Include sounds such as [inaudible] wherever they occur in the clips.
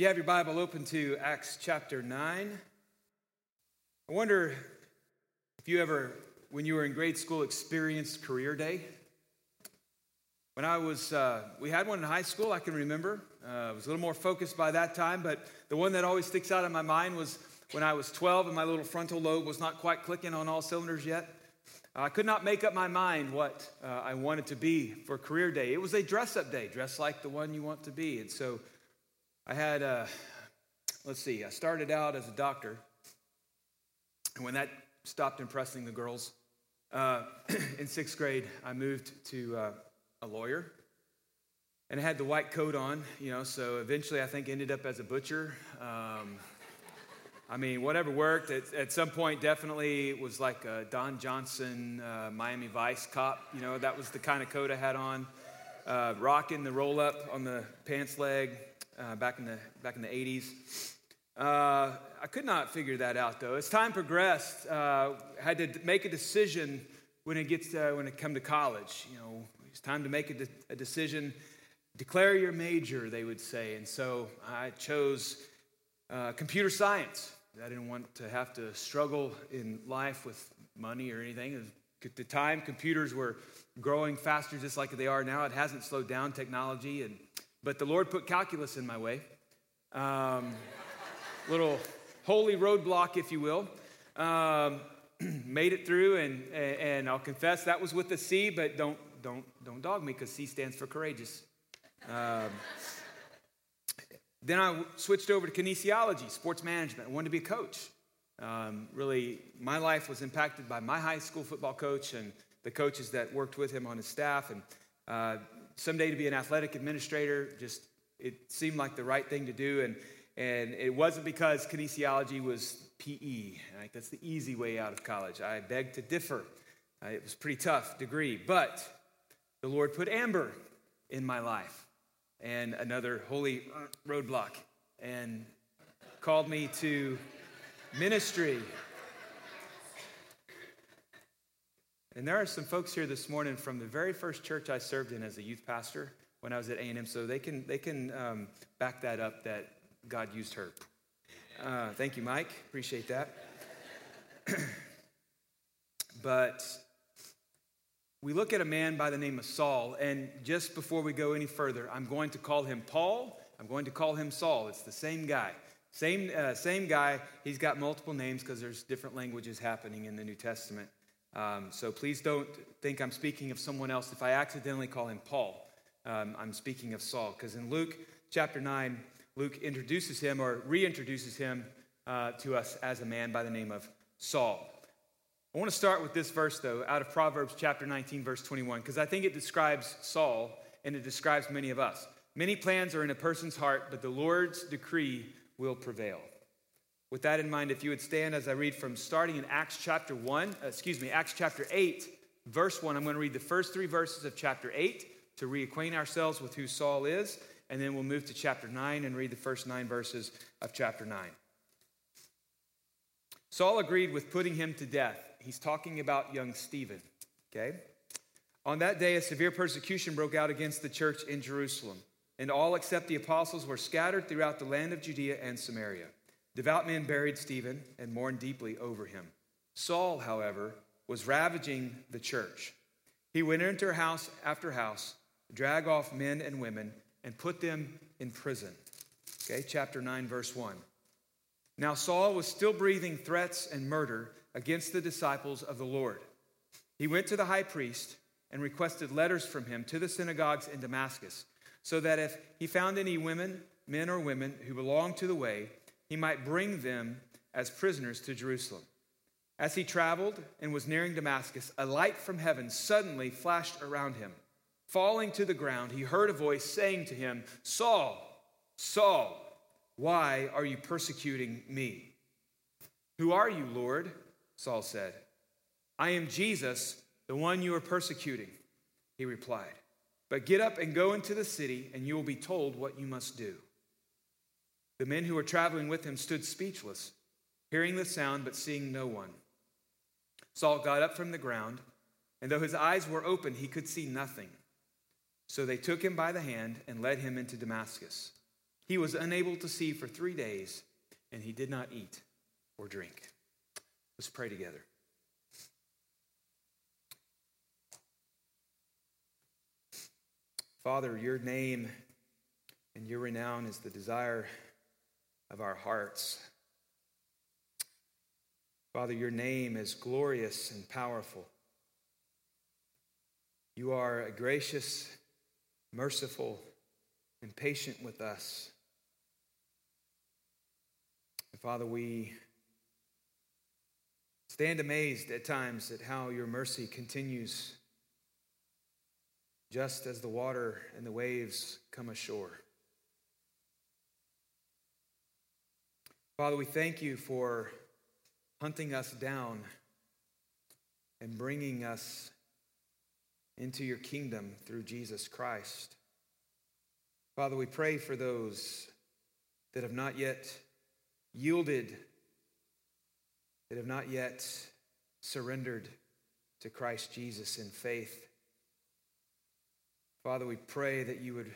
If you have your Bible open to Acts chapter 9, I wonder if you ever, when you were in grade school, experienced career day. When I was, uh, we had one in high school, I can remember. Uh, I was a little more focused by that time, but the one that always sticks out in my mind was when I was 12 and my little frontal lobe was not quite clicking on all cylinders yet. I could not make up my mind what uh, I wanted to be for career day. It was a dress up day, dress like the one you want to be. And so I had, uh, let's see, I started out as a doctor. And when that stopped impressing the girls, uh, [clears throat] in sixth grade, I moved to uh, a lawyer. And I had the white coat on, you know, so eventually I think ended up as a butcher. Um, I mean, whatever worked. At, at some point, definitely was like a Don Johnson, uh, Miami Vice cop. You know, that was the kind of coat I had on. Uh, rocking the roll up on the pants leg uh, back in the back in the 80s. Uh, I could not figure that out though. As time progressed, uh, had to make a decision when it gets to, when it come to college. You know, it's time to make a, de- a decision. Declare your major, they would say, and so I chose uh, computer science. I didn't want to have to struggle in life with money or anything. At the time, computers were growing faster just like they are now. It hasn't slowed down technology, and but the Lord put calculus in my way. Um, little holy roadblock, if you will. Um, [clears throat] made it through, and, and I'll confess that was with a C, but don't, don't, don't dog me because C stands for courageous. Um, then I switched over to kinesiology, sports management. I wanted to be a coach. Um, really, my life was impacted by my high school football coach and the coaches that worked with him on his staff. And uh, someday to be an athletic administrator, just it seemed like the right thing to do. And, and it wasn't because kinesiology was PE. Right? That's the easy way out of college. I beg to differ. Uh, it was pretty tough degree. But the Lord put Amber in my life and another holy roadblock and called me to ministry. And there are some folks here this morning from the very first church I served in as a youth pastor when I was at A&M, so they can, they can um, back that up that God used her. Uh, thank you, Mike. Appreciate that. [clears throat] but we look at a man by the name of Saul, and just before we go any further, I'm going to call him Paul. I'm going to call him Saul. It's the same guy. Same, uh, same guy. He's got multiple names because there's different languages happening in the New Testament. Um, so please don't think I'm speaking of someone else. If I accidentally call him Paul, um, I'm speaking of Saul. Because in Luke chapter 9, Luke introduces him or reintroduces him uh, to us as a man by the name of Saul. I want to start with this verse, though, out of Proverbs chapter 19, verse 21, because I think it describes Saul and it describes many of us. Many plans are in a person's heart, but the Lord's decree will prevail. With that in mind, if you would stand as I read from starting in Acts chapter 1, uh, excuse me, Acts chapter 8, verse 1, I'm going to read the first three verses of chapter 8 to reacquaint ourselves with who Saul is, and then we'll move to chapter 9 and read the first nine verses of chapter 9. Saul agreed with putting him to death he's talking about young Stephen, okay? On that day, a severe persecution broke out against the church in Jerusalem, and all except the apostles were scattered throughout the land of Judea and Samaria. Devout men buried Stephen and mourned deeply over him. Saul, however, was ravaging the church. He went into house after house, drag off men and women, and put them in prison. Okay, chapter 9, verse 1. Now Saul was still breathing threats and murder against the disciples of the Lord. He went to the high priest and requested letters from him to the synagogues in Damascus, so that if he found any women, men or women, who belonged to the way, he might bring them as prisoners to Jerusalem. As he traveled and was nearing Damascus, a light from heaven suddenly flashed around him. Falling to the ground, he heard a voice saying to him, Saul, Saul, why are you persecuting me? Who are you, Lord? Saul said. I am Jesus, the one you are persecuting, he replied. But get up and go into the city, and you will be told what you must do. The men who were traveling with him stood speechless, hearing the sound but seeing no one. Saul got up from the ground, and though his eyes were open, he could see nothing. So they took him by the hand and led him into Damascus. He was unable to see for three days, and he did not eat or drink. Let's pray together. Father, your name and your renown is the desire of our hearts. Father, your name is glorious and powerful. You are gracious, merciful, and patient with us. And Father, we stand amazed at times at how your mercy continues just as the water and the waves come ashore. Father, we thank you for hunting us down and bringing us into your kingdom through Jesus Christ. Father, we pray for those that have not yet yielded, that have not yet surrendered to Christ Jesus in faith. Father, we pray that you would,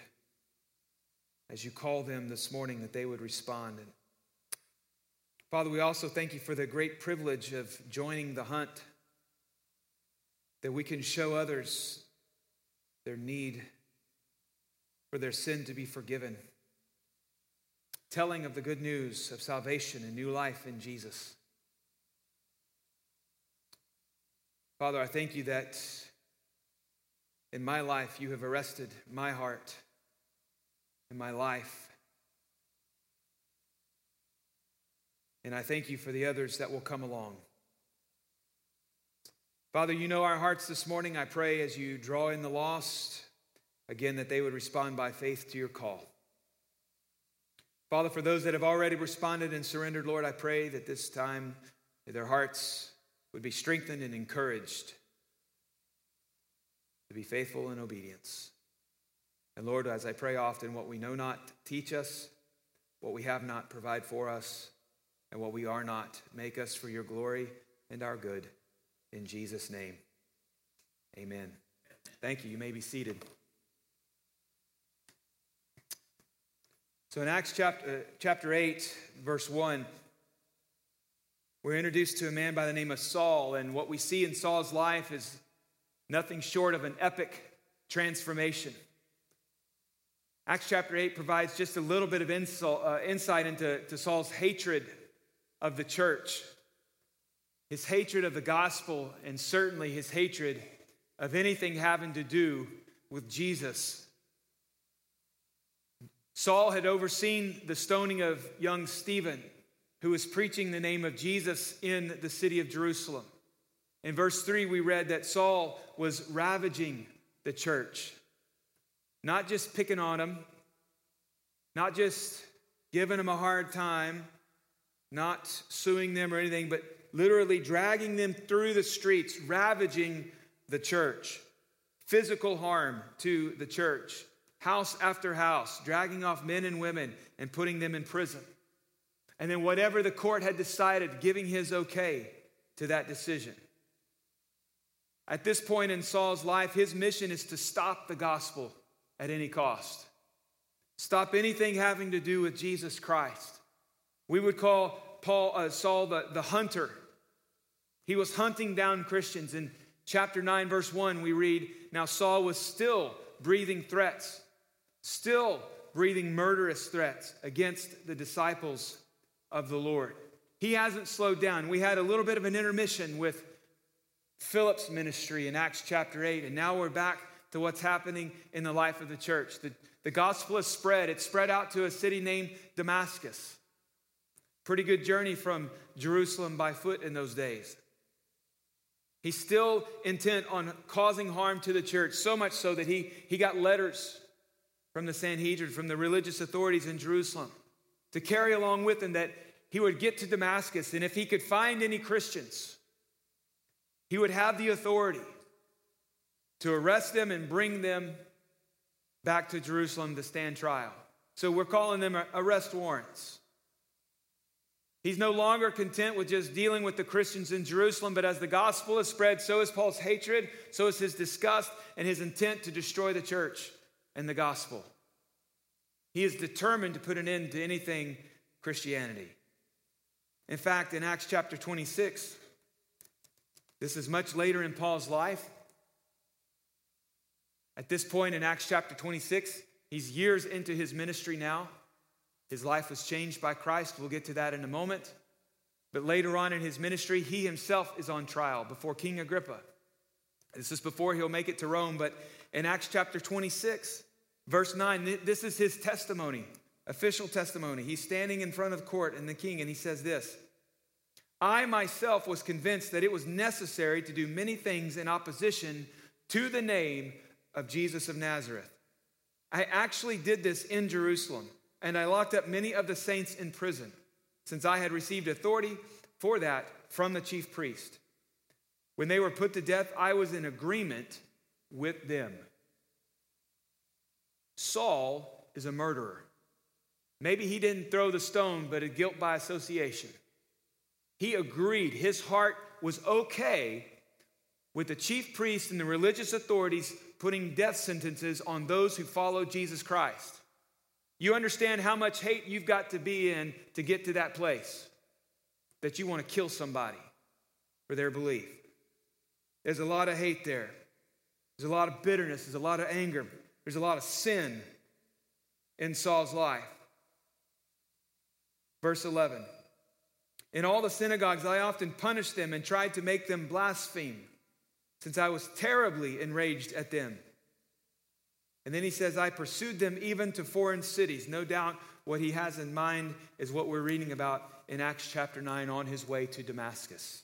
as you call them this morning, that they would respond. Father, we also thank you for the great privilege of joining the hunt, that we can show others their need for their sin to be forgiven, telling of the good news of salvation and new life in Jesus. Father, I thank you that in my life, you have arrested my heart and my life. And I thank you for the others that will come along. Father, you know our hearts this morning. I pray as you draw in the lost, again, that they would respond by faith to your call. Father, for those that have already responded and surrendered, Lord, I pray that this time their hearts would be strengthened and encouraged to be faithful in obedience. And Lord, as I pray often, what we know not, teach us. What we have not, provide for us. And what we are not, make us for your glory and our good. In Jesus' name, amen. Thank you. You may be seated. So in Acts chapter, uh, chapter 8, verse 1, we're introduced to a man by the name of Saul. And what we see in Saul's life is nothing short of an epic transformation. Acts chapter 8 provides just a little bit of insult, uh, insight into to Saul's hatred of the church, his hatred of the gospel, and certainly his hatred of anything having to do with Jesus. Saul had overseen the stoning of young Stephen, who was preaching the name of Jesus in the city of Jerusalem. In verse 3, we read that Saul was ravaging the church, not just picking on them, not just giving them a hard time, not suing them or anything, but literally dragging them through the streets, ravaging the church. Physical harm to the church, house after house, dragging off men and women and putting them in prison. And then, whatever the court had decided, giving his okay to that decision. At this point in Saul's life, his mission is to stop the gospel at any cost. Stop anything having to do with Jesus Christ. We would call Paul uh, Saul the, the hunter. He was hunting down Christians. In chapter 9, verse 1, we read, Now Saul was still breathing threats, still breathing murderous threats against the disciples of the Lord. He hasn't slowed down. We had a little bit of an intermission with Philip's ministry in Acts chapter 8. And now we're back to what's happening in the life of the church. The, the gospel has spread, it's spread out to a city named Damascus. Pretty good journey from Jerusalem by foot in those days. He's still intent on causing harm to the church, so much so that he, he got letters from the Sanhedrin, from the religious authorities in Jerusalem, to carry along with him that he would get to Damascus, and if he could find any Christians, he would have the authority to arrest them and bring them back to Jerusalem to stand trial. So we're calling them arrest warrants. He's no longer content with just dealing with the Christians in Jerusalem, but as the gospel is spread, so is Paul's hatred, so is his disgust, and his intent to destroy the church and the gospel. He is determined to put an end to anything Christianity. In fact, in Acts chapter 26, this is much later in Paul's life. At this point in Acts chapter 26, he's years into his ministry now. His life was changed by Christ. We'll get to that in a moment. But later on in his ministry, he himself is on trial before King Agrippa. This is before he'll make it to Rome, but in Acts chapter 26, verse 9, this is his testimony, official testimony. He's standing in front of court and the king, and he says this I myself was convinced that it was necessary to do many things in opposition to the name of Jesus of Nazareth. I actually did this in Jerusalem and I locked up many of the saints in prison, since I had received authority for that from the chief priest. When they were put to death, I was in agreement with them. Saul is a murderer. Maybe he didn't throw the stone, but a guilt by association. He agreed. His heart was okay with the chief priest and the religious authorities putting death sentences on those who follow Jesus Christ. You understand how much hate you've got to be in to get to that place that you want to kill somebody for their belief. There's a lot of hate there. There's a lot of bitterness. There's a lot of anger. There's a lot of sin in Saul's life. Verse 11 In all the synagogues, I often punished them and tried to make them blaspheme, since I was terribly enraged at them. And then he says, I pursued them even to foreign cities. No doubt what he has in mind is what we're reading about in Acts chapter 9 on his way to Damascus.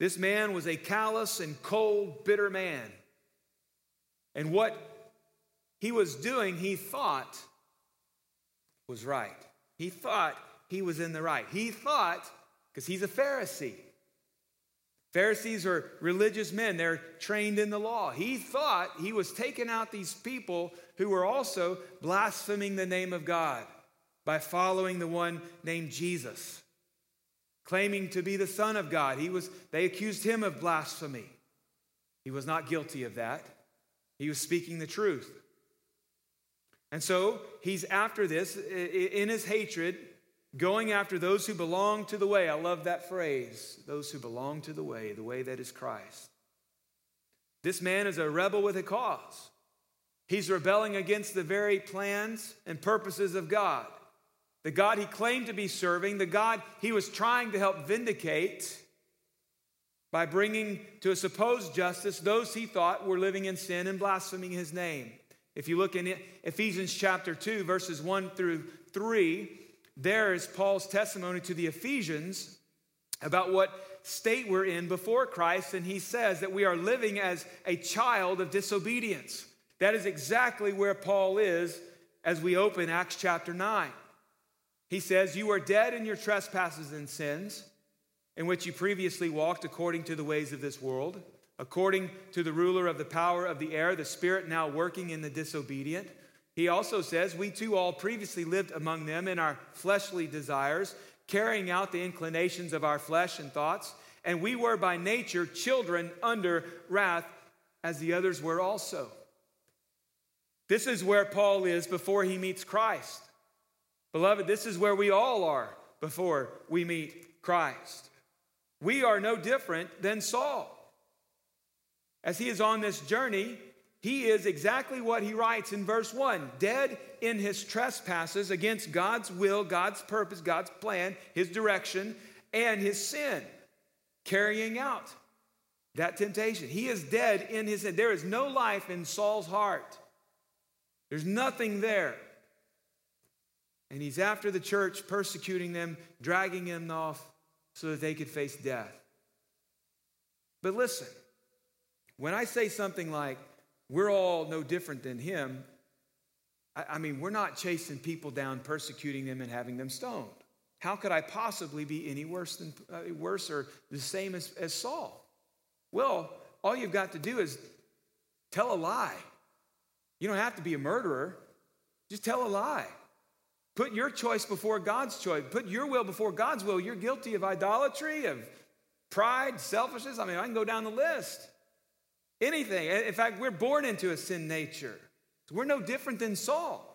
This man was a callous and cold, bitter man. And what he was doing, he thought was right. He thought he was in the right. He thought, because he's a Pharisee, Pharisees are religious men, they're trained in the law. He thought he was taking out these people who were also blaspheming the name of God by following the one named Jesus, claiming to be the Son of God. He was, they accused him of blasphemy. He was not guilty of that, he was speaking the truth. And so he's after this in his hatred Going after those who belong to the way. I love that phrase. Those who belong to the way, the way that is Christ. This man is a rebel with a cause. He's rebelling against the very plans and purposes of God. The God he claimed to be serving, the God he was trying to help vindicate by bringing to a supposed justice those he thought were living in sin and blaspheming his name. If you look in Ephesians chapter 2, verses 1 through 3, there is Paul's testimony to the Ephesians about what state we're in before Christ, and he says that we are living as a child of disobedience. That is exactly where Paul is as we open Acts chapter 9. He says, You are dead in your trespasses and sins, in which you previously walked according to the ways of this world, according to the ruler of the power of the air, the spirit now working in the disobedient he also says, We too all previously lived among them in our fleshly desires, carrying out the inclinations of our flesh and thoughts, and we were by nature children under wrath, as the others were also. This is where Paul is before he meets Christ. Beloved, this is where we all are before we meet Christ. We are no different than Saul. As he is on this journey, he is exactly what he writes in verse 1 dead in his trespasses against God's will, God's purpose, God's plan, his direction, and his sin, carrying out that temptation. He is dead in his sin. There is no life in Saul's heart, there's nothing there. And he's after the church, persecuting them, dragging them off so that they could face death. But listen, when I say something like, we're all no different than him, I, I mean, we're not chasing people down, persecuting them, and having them stoned. How could I possibly be any worse than uh, worse or the same as, as Saul? Well, all you've got to do is tell a lie. You don't have to be a murderer. Just tell a lie. Put your choice before God's choice. Put your will before God's will. You're guilty of idolatry, of pride, selfishness. I mean, I can go down the list. Anything. In fact, we're born into a sin nature. We're no different than Saul.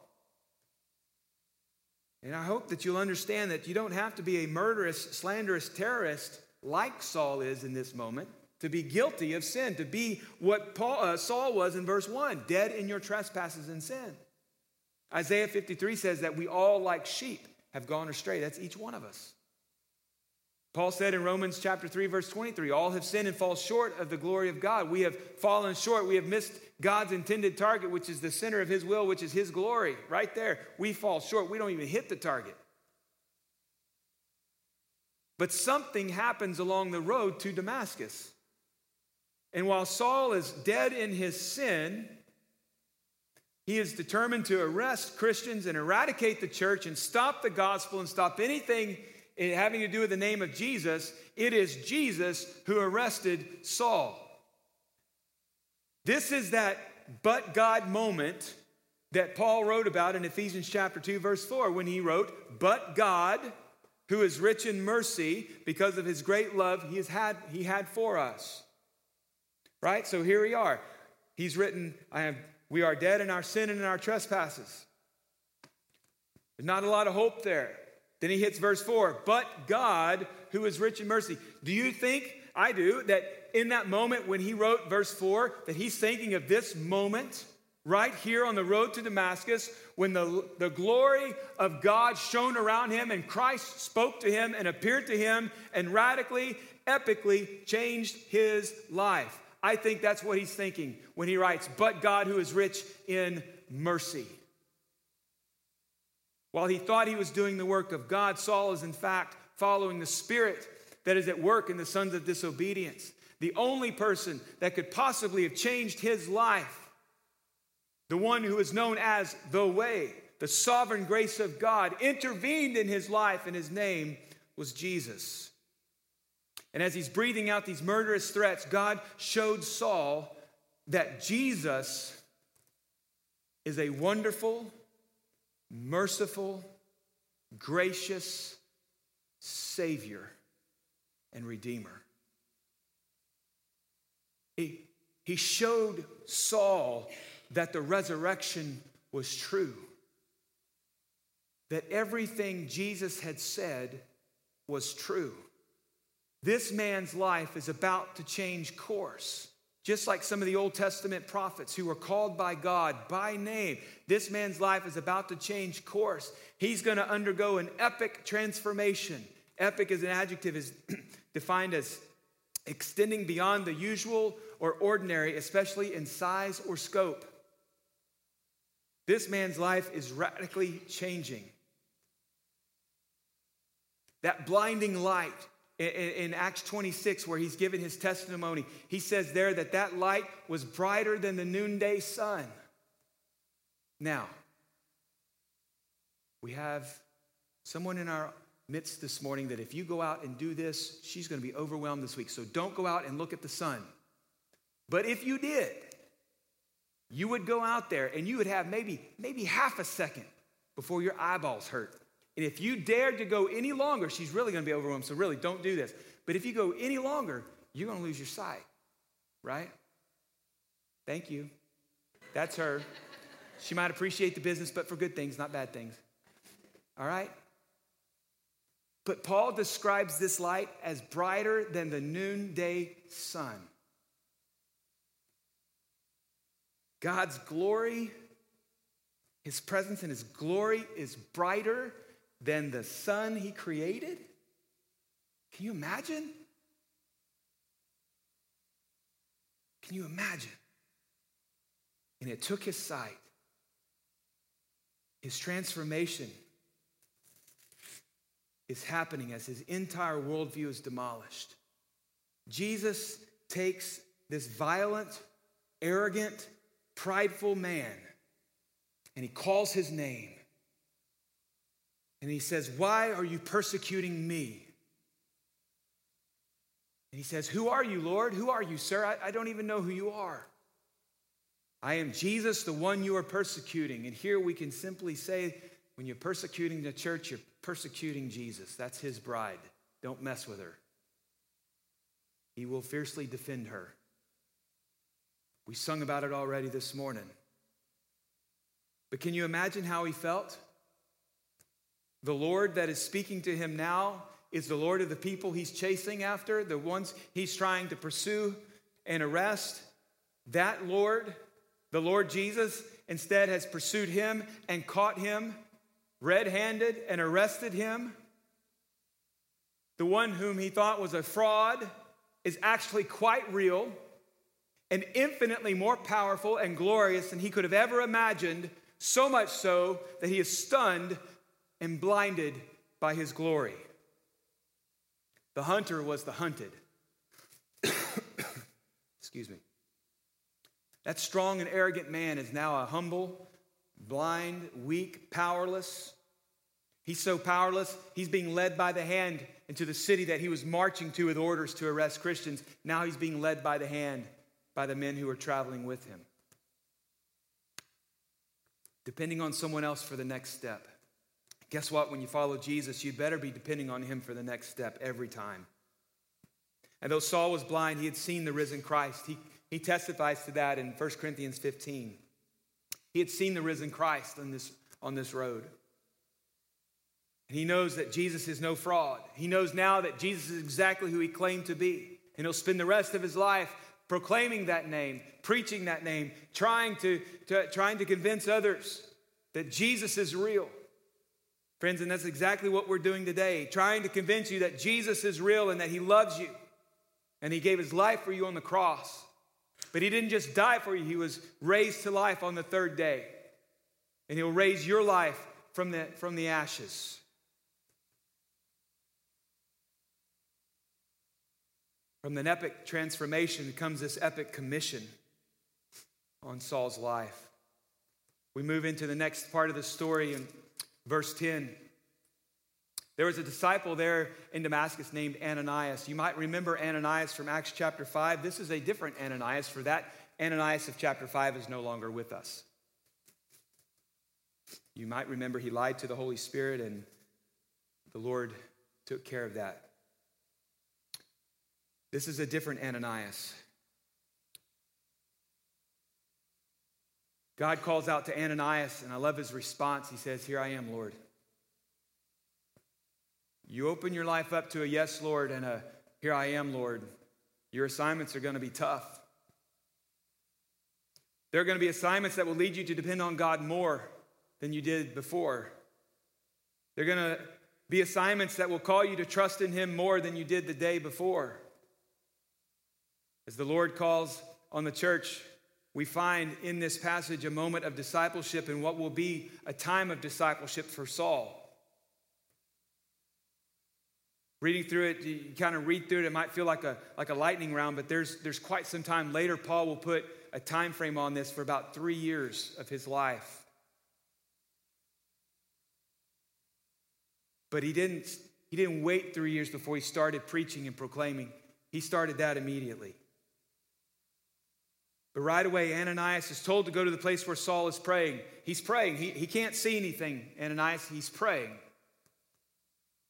And I hope that you'll understand that you don't have to be a murderous, slanderous terrorist like Saul is in this moment to be guilty of sin, to be what Paul, uh, Saul was in verse 1 dead in your trespasses and sin. Isaiah 53 says that we all, like sheep, have gone astray. That's each one of us. Paul said in Romans chapter 3 verse 23, all have sinned and fall short of the glory of God. We have fallen short. We have missed God's intended target, which is the center of his will, which is his glory. Right there, we fall short. We don't even hit the target. But something happens along the road to Damascus. And while Saul is dead in his sin, he is determined to arrest Christians and eradicate the church and stop the gospel and stop anything having to do with the name of Jesus. It is Jesus who arrested Saul. This is that but God moment that Paul wrote about in Ephesians chapter 2 verse 4 when he wrote, "But God, who is rich in mercy because of his great love he has had he had for us." Right? So here we are. He's written, I have we are dead in our sin and in our trespasses. There's not a lot of hope there. Then he hits verse 4, but God, who is rich in mercy. Do you think, I do, that in that moment when he wrote verse 4, that he's thinking of this moment right here on the road to Damascus when the, the glory of God shone around him and Christ spoke to him and appeared to him and radically, epically changed his life? I think that's what he's thinking when he writes, But God who is rich in mercy. While he thought he was doing the work of God, Saul is in fact following the spirit that is at work in the sons of disobedience. The only person that could possibly have changed his life, the one who is known as the way, the sovereign grace of God, intervened in his life, and his name was Jesus. And as he's breathing out these murderous threats, God showed Saul that Jesus is a wonderful, merciful, gracious Savior and Redeemer. He, he showed Saul that the resurrection was true, that everything Jesus had said was true. This man's life is about to change course. Just like some of the Old Testament prophets who were called by God by name, this man's life is about to change course. He's going to undergo an epic transformation. Epic as an adjective is [clears throat] defined as extending beyond the usual or ordinary, especially in size or scope. This man's life is radically changing. That blinding light in, Acts 26, where he's given his testimony, he says there that that light was brighter than the noonday sun. Now, we have someone in our midst this morning that if you go out and do this, she's going to be overwhelmed this week. So don't go out and look at the sun. But if you did, you would go out there and you would have maybe maybe half a second before your eyeballs hurt and if you dared to go any longer, she's really going to be overwhelmed. So, really, don't do this. But if you go any longer, you're going to lose your sight, right? Thank you. That's her. She might appreciate the business, but for good things, not bad things. All right? But Paul describes this light as brighter than the noonday sun. God's glory, his presence and his glory is brighter than the sun he created? Can you imagine? Can you imagine? And it took his sight, his transformation is happening as his entire worldview is demolished. Jesus takes this violent, arrogant, prideful man and he calls his name. And he says, Why are you persecuting me? And he says, Who are you, Lord? Who are you, sir? I, I, don't even know who you are. I am Jesus, the one you are persecuting. And here we can simply say, when you're persecuting the church, you're persecuting Jesus. That's his bride. Don't mess with her. He will fiercely defend her. We sung about it already this morning. But can you imagine how he felt? The Lord that is speaking to him now is the Lord of the people he's chasing after, the ones he's trying to pursue and arrest. That Lord, the Lord Jesus, instead has pursued him and caught him red handed and arrested him. The one whom he thought was a fraud is actually quite real and infinitely more powerful and glorious than he could have ever imagined, so much so that he is stunned and blinded by his glory. The hunter was the hunted. [coughs] Excuse me. That strong and arrogant man is now a humble, blind, weak, powerless. He's so powerless, he's being led by the hand into the city that he was marching to with orders to arrest Christians. Now he's being led by the hand by the men who are traveling with him. Depending on someone else for the next step. Guess what? When you follow Jesus, you better be depending on him for the next step every time. And though Saul was blind, he had seen the risen Christ. He, he testifies to that in 1 Corinthians 15. He had seen the risen Christ on this, on this road. And he knows that Jesus is no fraud. He knows now that Jesus is exactly who he claimed to be. And he'll spend the rest of his life proclaiming that name, preaching that name, trying to, to, trying to convince others that Jesus is real. Friends, and that's exactly what we're doing today, trying to convince you that Jesus is real and that He loves you. And He gave His life for you on the cross. But He didn't just die for you, He was raised to life on the third day. And He'll raise your life from the, from the ashes. From an epic transformation comes this epic commission on Saul's life. We move into the next part of the story, and Verse 10 There was a disciple there in Damascus named Ananias. You might remember Ananias from Acts chapter 5. This is a different Ananias, for that Ananias of chapter 5 is no longer with us. You might remember he lied to the Holy Spirit, and the Lord took care of that. This is a different Ananias. God calls out to Ananias, and I love his response. He says, Here I am, Lord. You open your life up to a yes, Lord, and a here I am, Lord. Your assignments are going to be tough. There are going to be assignments that will lead you to depend on God more than you did before. They're going to be assignments that will call you to trust in Him more than you did the day before. As the Lord calls on the church we find in this passage a moment of discipleship and what will be a time of discipleship for Saul. Reading through it, you kind of read through it, it might feel like a, like a lightning round, but there's, there's quite some time later. Paul will put a time frame on this for about three years of his life. But he didn't, he didn't wait three years before he started preaching and proclaiming. He started that immediately. But right away, Ananias is told to go to the place where Saul is praying. He's praying. He, he can't see anything, Ananias. He's praying.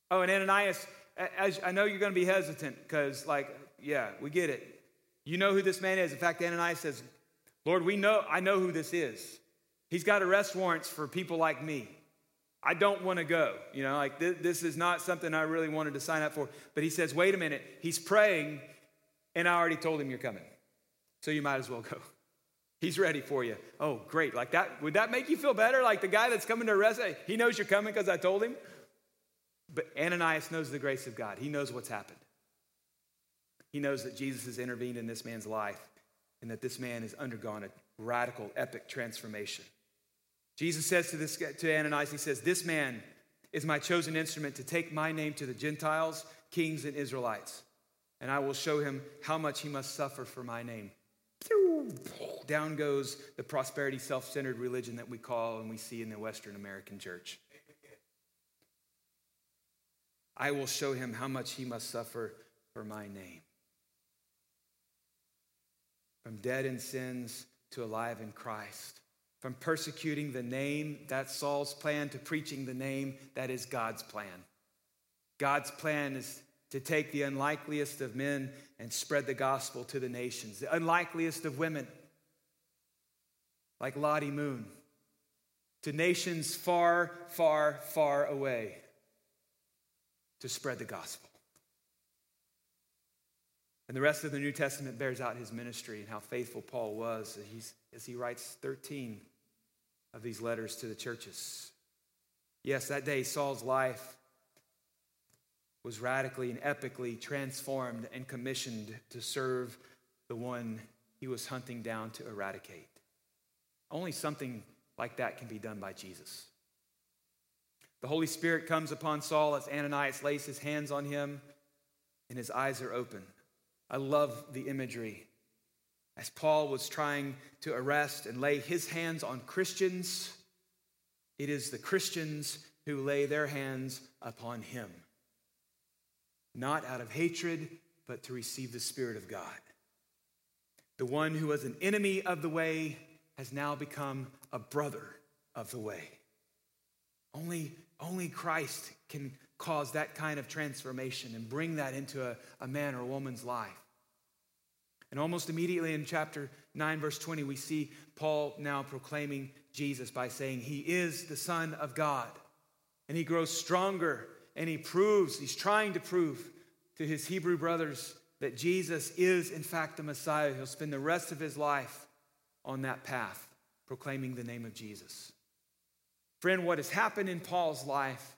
Oh, and Ananias, as, I know you're going to be hesitant because, like, yeah, we get it. You know who this man is. In fact, Ananias says, Lord, we know, I know who this is. He's got arrest warrants for people like me. I don't want to go. You know, like th- this is not something I really wanted to sign up for. But he says, wait a minute. He's praying, and I already told him you're coming. So you might as well go. He's ready for you. Oh, great. Like that, would that make you feel better? Like the guy that's coming to arrest, he knows you're coming because I told him? But Ananias knows the grace of God. He knows what's happened. He knows that Jesus has intervened in this man's life and that this man has undergone a radical, epic transformation. Jesus says to, this, to Ananias, he says, This man is my chosen instrument to take my name to the Gentiles, kings, and Israelites. and I will show him how much he must suffer for my name. Down goes the prosperity, self centered religion that we call and we see in the Western American church. I will show him how much he must suffer for my name. From dead in sins to alive in Christ. From persecuting the name, that's Saul's plan, to preaching the name, that is God's plan. God's plan is to take the unlikeliest of men and spread the gospel to the nations, the unlikeliest of women, like Lottie Moon, to nations far, far, far away to spread the gospel. And the rest of the New Testament bears out his ministry and how faithful Paul was as he writes 13 of these letters to the churches. Yes, that day Saul's life was radically and epically transformed and commissioned to serve the one he was hunting down to eradicate. Only something like that can be done by Jesus. The Holy Spirit comes upon Saul as Ananias lays his hands on him and his eyes are open. I love the imagery. As Paul was trying to arrest and lay his hands on Christians, it is the Christians who lay their hands upon him not out of hatred, but to receive the Spirit of God. The one who was an enemy of the way has now become a brother of the way. Only, only Christ can cause that kind of transformation and bring that into a, a man or a woman's life. And almost immediately in chapter 9, verse 20, we see Paul now proclaiming Jesus by saying, He is the Son of God. And he grows stronger and he proves, he's trying to prove to his Hebrew brothers that Jesus is, in fact, the Messiah. He'll spend the rest of his life on that path, proclaiming the name of Jesus. Friend, what has happened in Paul's life,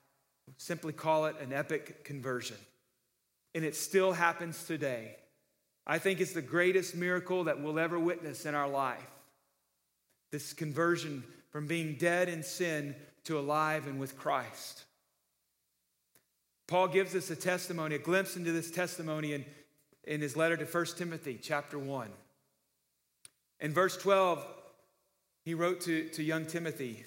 simply call it an epic conversion. And it still happens today. I think it's the greatest miracle that we'll ever witness in our life. This conversion from being dead in sin to alive and with Christ. Paul gives us a testimony, a glimpse into this testimony in, in his letter to 1 Timothy, chapter 1. In verse 12, he wrote to, to young Timothy.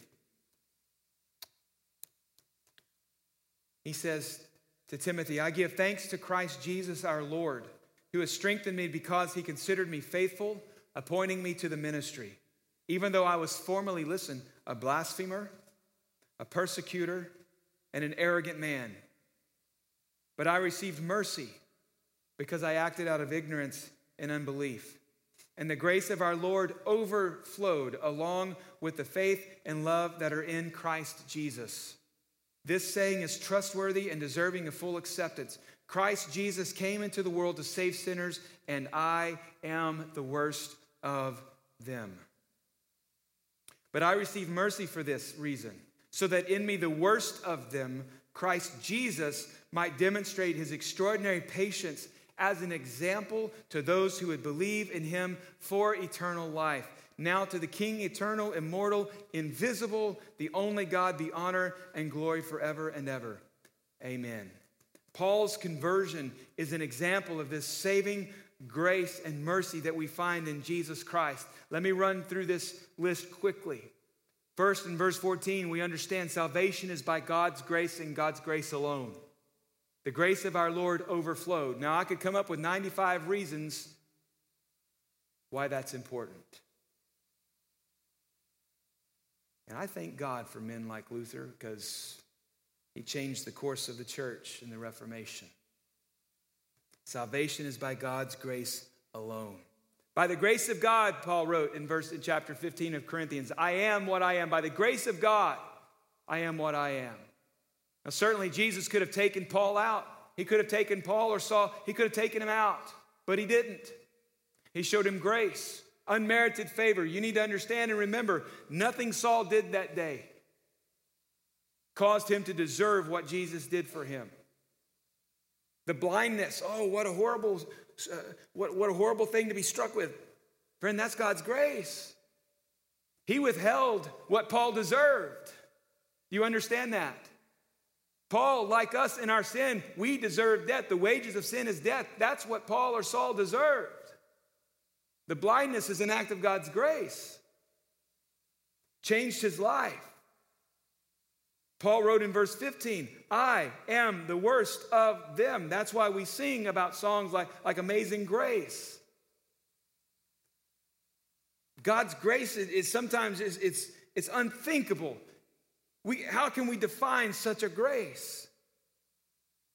He says to Timothy, I give thanks to Christ Jesus our Lord, who has strengthened me because he considered me faithful, appointing me to the ministry. Even though I was formerly, listen, a blasphemer, a persecutor, and an arrogant man. But I received mercy because I acted out of ignorance and unbelief. And the grace of our Lord overflowed along with the faith and love that are in Christ Jesus. This saying is trustworthy and deserving of full acceptance. Christ Jesus came into the world to save sinners, and I am the worst of them. But I received mercy for this reason, so that in me, the worst of them, Christ Jesus might demonstrate his extraordinary patience as an example to those who would believe in him for eternal life. Now to the King, eternal, immortal, invisible, the only God, be honor and glory forever and ever. Amen. Paul's conversion is an example of this saving grace and mercy that we find in Jesus Christ. Let me run through this list quickly. First, in verse 14, we understand salvation is by God's grace and God's grace alone. The grace of our Lord overflowed. Now, I could come up with 95 reasons why that's important. And I thank God for men like Luther because he changed the course of the church in the Reformation. Salvation is by God's grace alone. By the grace of God, Paul wrote in verse in chapter 15 of Corinthians, I am what I am. By the grace of God, I am what I am. Now, certainly Jesus could have taken Paul out. He could have taken Paul or Saul, he could have taken him out, but he didn't. He showed him grace, unmerited favor. You need to understand and remember nothing Saul did that day caused him to deserve what Jesus did for him. The blindness, oh, what a horrible, uh, what, what a horrible thing to be struck with. Friend, that's God's grace. He withheld what Paul deserved. Do you understand that? Paul, like us in our sin, we deserve death. The wages of sin is death. That's what Paul or Saul deserved. The blindness is an act of God's grace, changed his life. Paul wrote in verse 15, I am the worst of them. That's why we sing about songs like, like Amazing Grace. God's grace is, is sometimes is, it's, it's unthinkable. We, how can we define such a grace?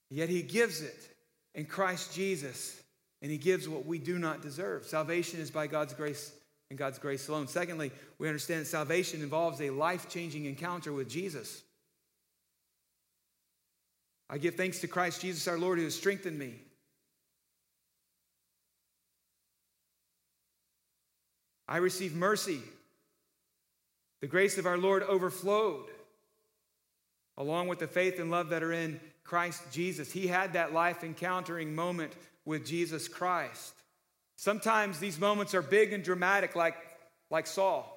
Yet he gives it in Christ Jesus, and he gives what we do not deserve. Salvation is by God's grace and God's grace alone. Secondly, we understand salvation involves a life changing encounter with Jesus. I give thanks to Christ Jesus our Lord who has strengthened me. I receive mercy. The grace of our Lord overflowed along with the faith and love that are in Christ Jesus. He had that life encountering moment with Jesus Christ. Sometimes these moments are big and dramatic, like, like Saul.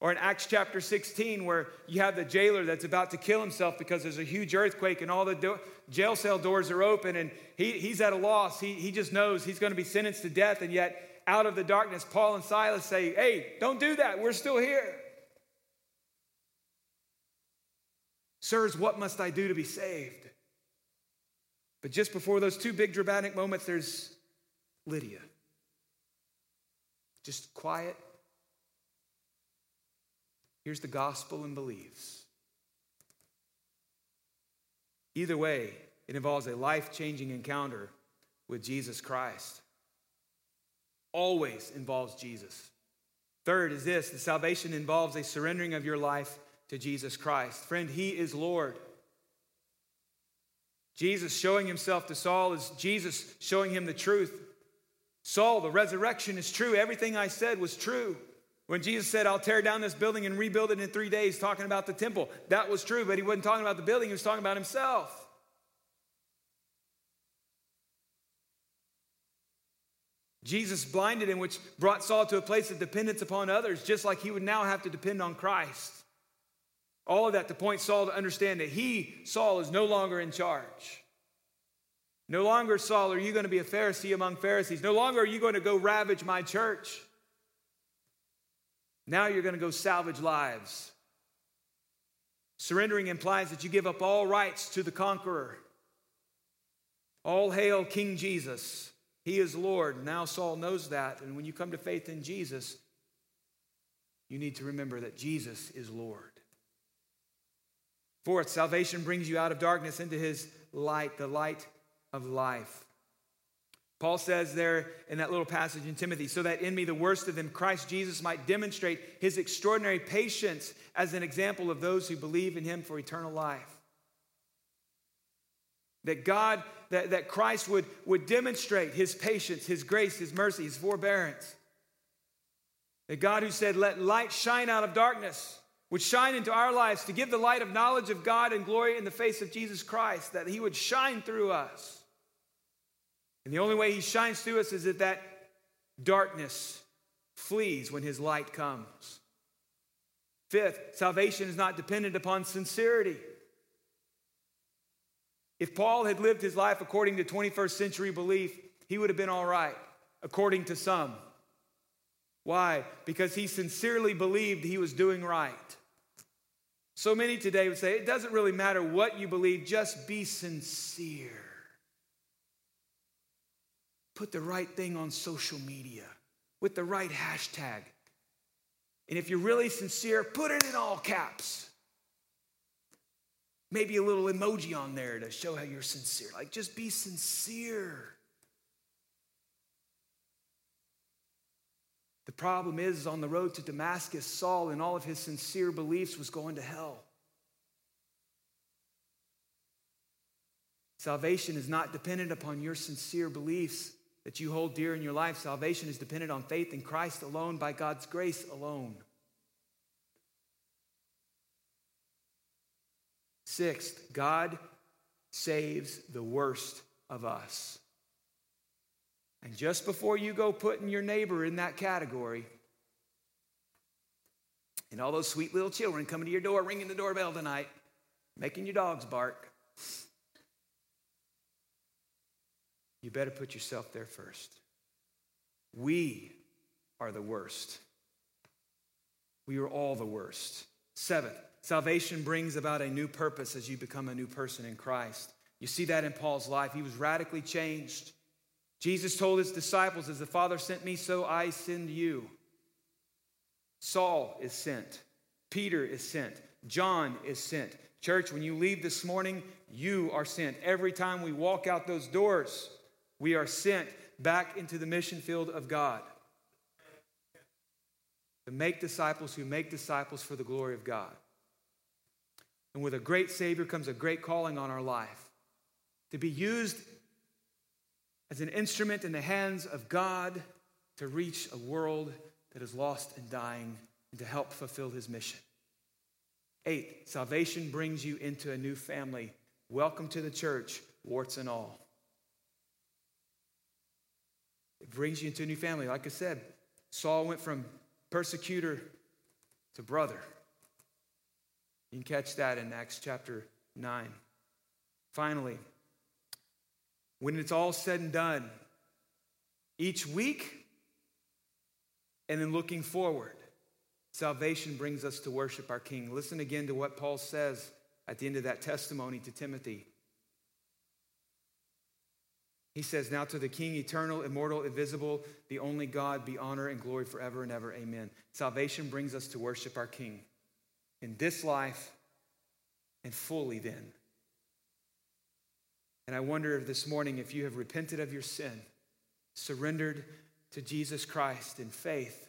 Or in Acts chapter 16, where you have the jailer that's about to kill himself because there's a huge earthquake and all the do- jail cell doors are open and he, he's at a loss. He, he just knows he's going to be sentenced to death. And yet, out of the darkness, Paul and Silas say, Hey, don't do that. We're still here. Sirs, what must I do to be saved? But just before those two big dramatic moments, there's Lydia. Just quiet. Here's the gospel and believes. Either way, it involves a life changing encounter with Jesus Christ. Always involves Jesus. Third is this the salvation involves a surrendering of your life to Jesus Christ. Friend, He is Lord. Jesus showing Himself to Saul is Jesus showing him the truth. Saul, the resurrection is true. Everything I said was true. When Jesus said, I'll tear down this building and rebuild it in three days, talking about the temple, that was true, but he wasn't talking about the building, he was talking about himself. Jesus blinded him, which brought Saul to a place of dependence upon others, just like he would now have to depend on Christ. All of that to point Saul to understand that he, Saul, is no longer in charge. No longer, Saul, are you going to be a Pharisee among Pharisees. No longer are you going to go ravage my church. Now you're going to go salvage lives. Surrendering implies that you give up all rights to the conqueror. All hail King Jesus. He is Lord. Now Saul knows that. And when you come to faith in Jesus, you need to remember that Jesus is Lord. Fourth, salvation brings you out of darkness into his light, the light of life. Paul says there in that little passage in Timothy, so that in me, the worst of them, Christ Jesus, might demonstrate his extraordinary patience as an example of those who believe in him for eternal life. That God, that, that Christ would, would demonstrate his patience, his grace, his mercy, his forbearance. That God who said, Let light shine out of darkness, would shine into our lives to give the light of knowledge of God and glory in the face of Jesus Christ, that He would shine through us. And the only way He shines through us is that that darkness flees when His light comes. Fifth, salvation is not dependent upon sincerity. If Paul had lived his life according to 21st century belief, he would have been all right, according to some. Why? Because he sincerely believed he was doing right. So many today would say, it doesn't really matter what you believe, just be sincere. Put the right thing on social media with the right hashtag. And if you're really sincere, put it in all caps. Maybe a little emoji on there to show how you're sincere. Like, just be sincere. The problem is, on the road to Damascus, Saul, in all of his sincere beliefs, was going to hell. Salvation is not dependent upon your sincere beliefs that you hold dear in your life. Salvation is dependent on faith in Christ alone, by God's grace alone. Sixth, God saves the worst of us. And just before you go putting your neighbor in that category, and all those sweet little children coming to your door, ringing the doorbell tonight, making your dogs bark. You better put yourself there first. We are the worst. We are all the worst. Seventh, salvation brings about a new purpose as you become a new person in Christ. You see that in Paul's life. He was radically changed. Jesus told his disciples, As the Father sent me, so I send you. Saul is sent, Peter is sent, John is sent. Church, when you leave this morning, you are sent. Every time we walk out those doors, we are sent back into the mission field of God. To make disciples who make disciples for the glory of God. And with a great Savior comes a great calling on our life to be used as an instrument in the hands of God to reach a world that is lost and dying and to help fulfill his mission. Eight, salvation brings you into a new family. Welcome to the church, warts and all. It brings you into a new family. Like I said, Saul went from persecutor to brother. You can catch that in Acts chapter 9. Finally, when it's all said and done, each week and then looking forward, salvation brings us to worship our King. Listen again to what Paul says at the end of that testimony to Timothy. He says, Now to the King, eternal, immortal, invisible, the only God, be honor and glory forever and ever. Amen. Salvation brings us to worship our King in this life and fully then. And I wonder if this morning, if you have repented of your sin, surrendered to Jesus Christ in faith,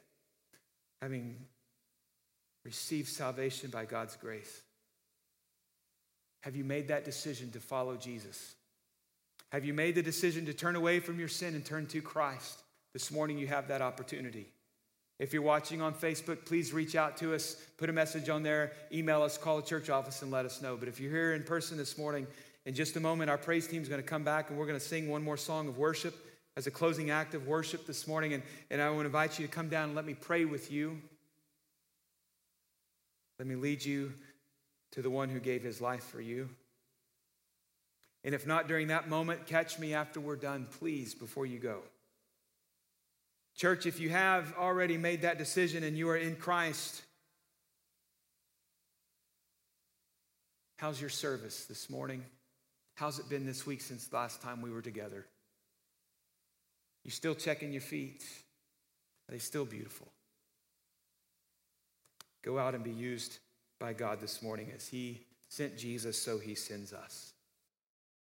having received salvation by God's grace, have you made that decision to follow Jesus? Have you made the decision to turn away from your sin and turn to Christ? This morning, you have that opportunity. If you're watching on Facebook, please reach out to us, put a message on there, email us, call the church office, and let us know. But if you're here in person this morning, in just a moment, our praise team is going to come back and we're going to sing one more song of worship as a closing act of worship this morning. And, and I want to invite you to come down and let me pray with you. Let me lead you to the one who gave his life for you. And if not during that moment, catch me after we're done, please, before you go. Church, if you have already made that decision and you are in Christ, how's your service this morning? How's it been this week since the last time we were together? You still checking your feet? Are they still beautiful? Go out and be used by God this morning as He sent Jesus, so He sends us.